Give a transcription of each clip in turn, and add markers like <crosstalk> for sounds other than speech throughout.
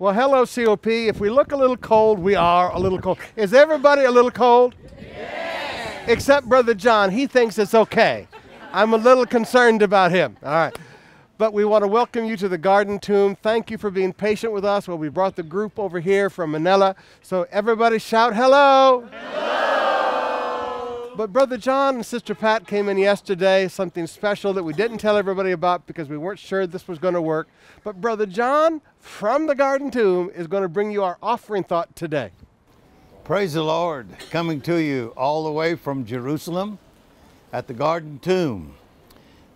Well, hello, COP. If we look a little cold, we are a little cold. Is everybody a little cold? Yes. Except Brother John. He thinks it's okay. I'm a little concerned about him. All right. But we want to welcome you to the Garden Tomb. Thank you for being patient with us. Well, we brought the group over here from Manila. So everybody shout hello. Hello. But Brother John and Sister Pat came in yesterday, something special that we didn't tell everybody about because we weren't sure this was going to work. But Brother John from the Garden Tomb is going to bring you our offering thought today. Praise the Lord. Coming to you all the way from Jerusalem at the Garden Tomb.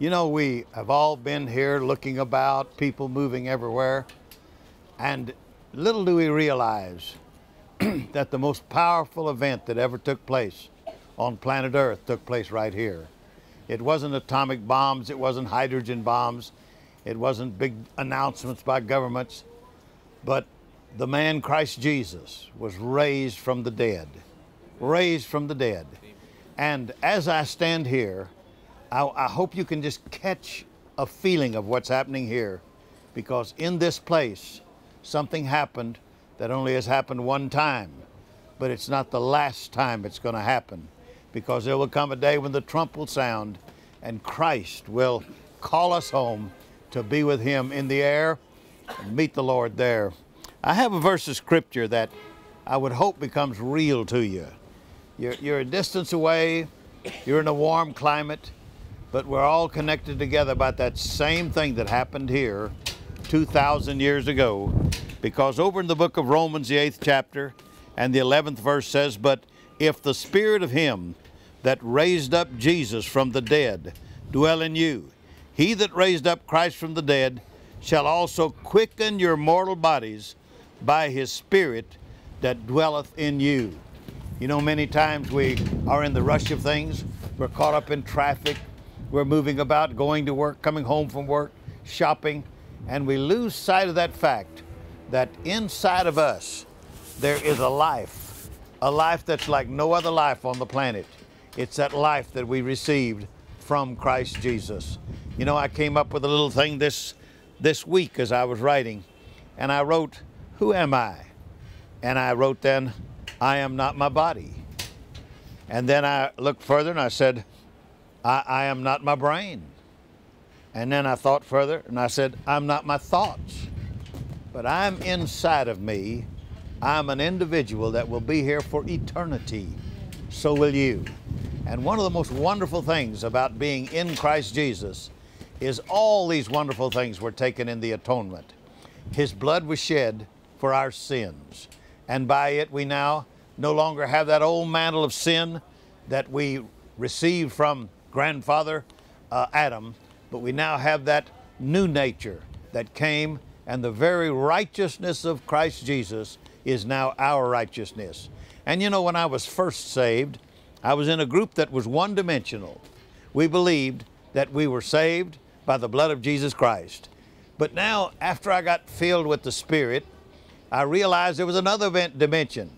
You know, we have all been here looking about, people moving everywhere, and little do we realize <clears throat> that the most powerful event that ever took place on planet Earth took place right here. It wasn't atomic bombs, it wasn't hydrogen bombs, it wasn't big announcements by governments, but the man Christ Jesus was raised from the dead. Raised from the dead. And as I stand here, I, I hope you can just catch a feeling of what's happening here because in this place, something happened that only has happened one time, but it's not the last time it's going to happen because there will come a day when the trump will sound and Christ will call us home to be with Him in the air and meet the Lord there. I have a verse of scripture that I would hope becomes real to you. You're, you're a distance away, you're in a warm climate, but we're all connected together about that same thing that happened here 2,000 years ago. Because over in the book of Romans, the eighth chapter, and the 11th verse says, But if the spirit of him that raised up Jesus from the dead dwell in you, he that raised up Christ from the dead shall also quicken your mortal bodies by his spirit that dwelleth in you. You know, many times we are in the rush of things. We're caught up in traffic. We're moving about, going to work, coming home from work, shopping, and we lose sight of that fact that inside of us there is a life, a life that's like no other life on the planet. It's that life that we received from Christ Jesus. You know, I came up with a little thing this this week as I was writing, and I wrote, "Who am I?" And I wrote then, "I am not my body." And then I looked further and I said, I, I am not my brain. And then I thought further and I said, I'm not my thoughts, but I'm inside of me. I'm an individual that will be here for eternity. So will you. And one of the most wonderful things about being in Christ Jesus is all these wonderful things were taken in the atonement. His blood was shed for our sins. And by it, we now no longer have that old mantle of sin that we received from grandfather uh, Adam, but we now have that new nature that came, and the very righteousness of Christ Jesus is now our righteousness. And you know, when I was first saved, I was in a group that was one dimensional. We believed that we were saved by the blood of Jesus Christ. But now, after I got filled with the Spirit, I realized there was another dimension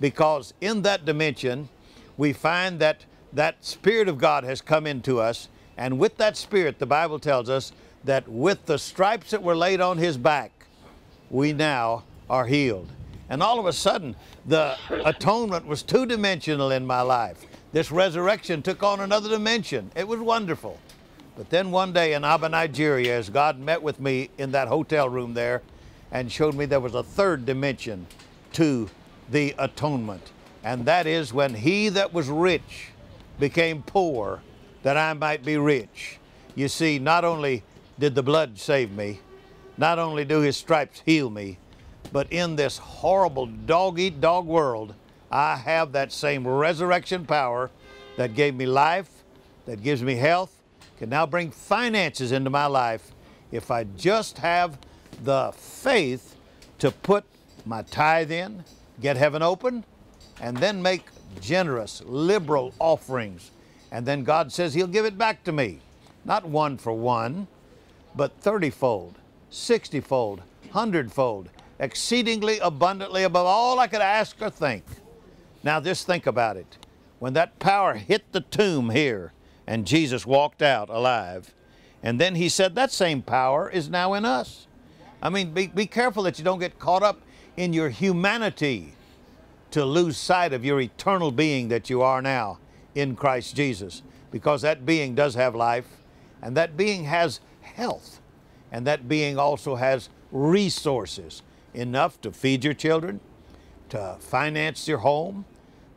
because in that dimension, we find that that Spirit of God has come into us. And with that Spirit, the Bible tells us that with the stripes that were laid on His back, we now are healed. And all of a sudden, the atonement was two dimensional in my life. This resurrection took on another dimension. It was wonderful. But then one day in Aba, Nigeria, as God met with me in that hotel room there and showed me there was a third dimension to the atonement. And that is when he that was rich became poor that I might be rich. You see, not only did the blood save me, not only do his stripes heal me, but in this horrible dog eat dog world, I have that same resurrection power that gave me life, that gives me health, can now bring finances into my life if I just have the faith to put my tithe in, get heaven open, and then make generous, liberal offerings. And then God says He'll give it back to me. Not one for one, but 30 fold, 60 fold, 100 fold, exceedingly abundantly above all I could ask or think. Now, just think about it. When that power hit the tomb here and Jesus walked out alive, and then He said that same power is now in us. I mean, be, be careful that you don't get caught up in your humanity to lose sight of your eternal being that you are now in Christ Jesus. Because that being does have life, and that being has health, and that being also has resources enough to feed your children, to finance your home,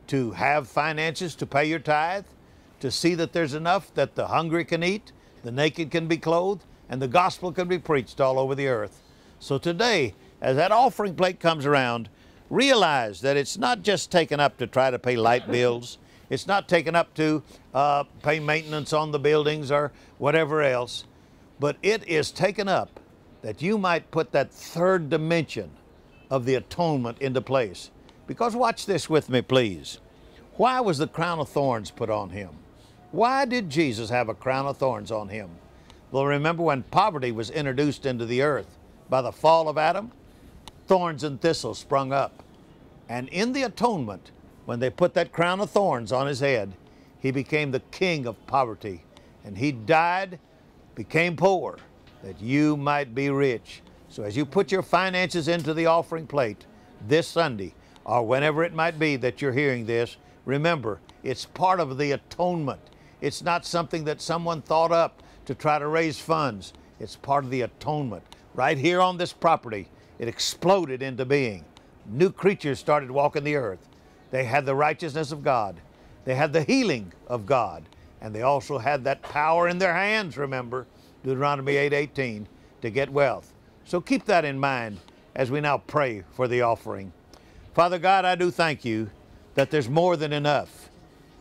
to have finances to pay your tithe, to see that there's enough that the hungry can eat, the naked can be clothed, and the gospel can be preached all over the earth. So today, as that offering plate comes around, realize that it's not just taken up to try to pay light bills. It's not taken up to uh, pay maintenance on the buildings or whatever else, but it is taken up that you might put that third dimension of the atonement into place. Because watch this with me, please. Why was the crown of thorns put on him? Why did Jesus have a crown of thorns on him? Well, remember when poverty was introduced into the earth by the fall of Adam? Thorns and thistles sprung up. And in the atonement, when they put that crown of thorns on his head, he became the king of poverty. And he died, became poor, that you might be rich. So as you put your finances into the offering plate this Sunday, or whenever it might be that you're hearing this, remember, it's part of the atonement. It's not something that someone thought up to try to raise funds. It's part of the atonement. Right here on this property, it exploded into being. New creatures started walking the earth. They had the righteousness of God. They had the healing of God. And they also had that power in their hands, remember, Deuteronomy 8:18, to get wealth. So keep that in mind as we now pray for the offering. Father God, I do thank you that there's more than enough.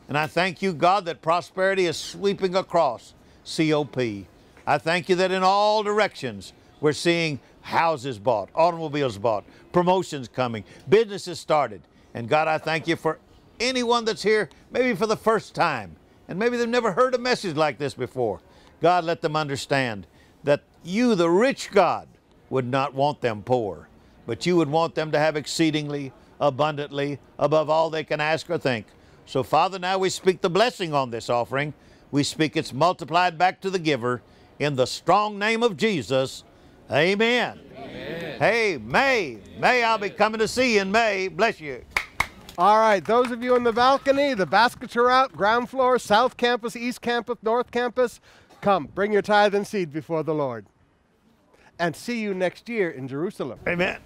And I thank you, God, that prosperity is sweeping across COP. I thank you that in all directions we're seeing houses bought, automobiles bought, promotions coming, businesses started. And God, I thank you for anyone that's here, maybe for the first time, and maybe they've never heard a message like this before. God, let them understand that you, the rich God, would not want them poor, but you would want them to have exceedingly, abundantly, above all they can ask or think. So, Father, now we speak the blessing on this offering. We speak it's multiplied back to the giver in the strong name of Jesus. Amen. Amen. Hey, May, May, I'll be coming to see you in May. Bless you. All right, those of you in the balcony, the baskets are out, ground floor, south campus, east campus, north campus. Come, bring your tithe and seed before the Lord. And see you next year in Jerusalem. Amen.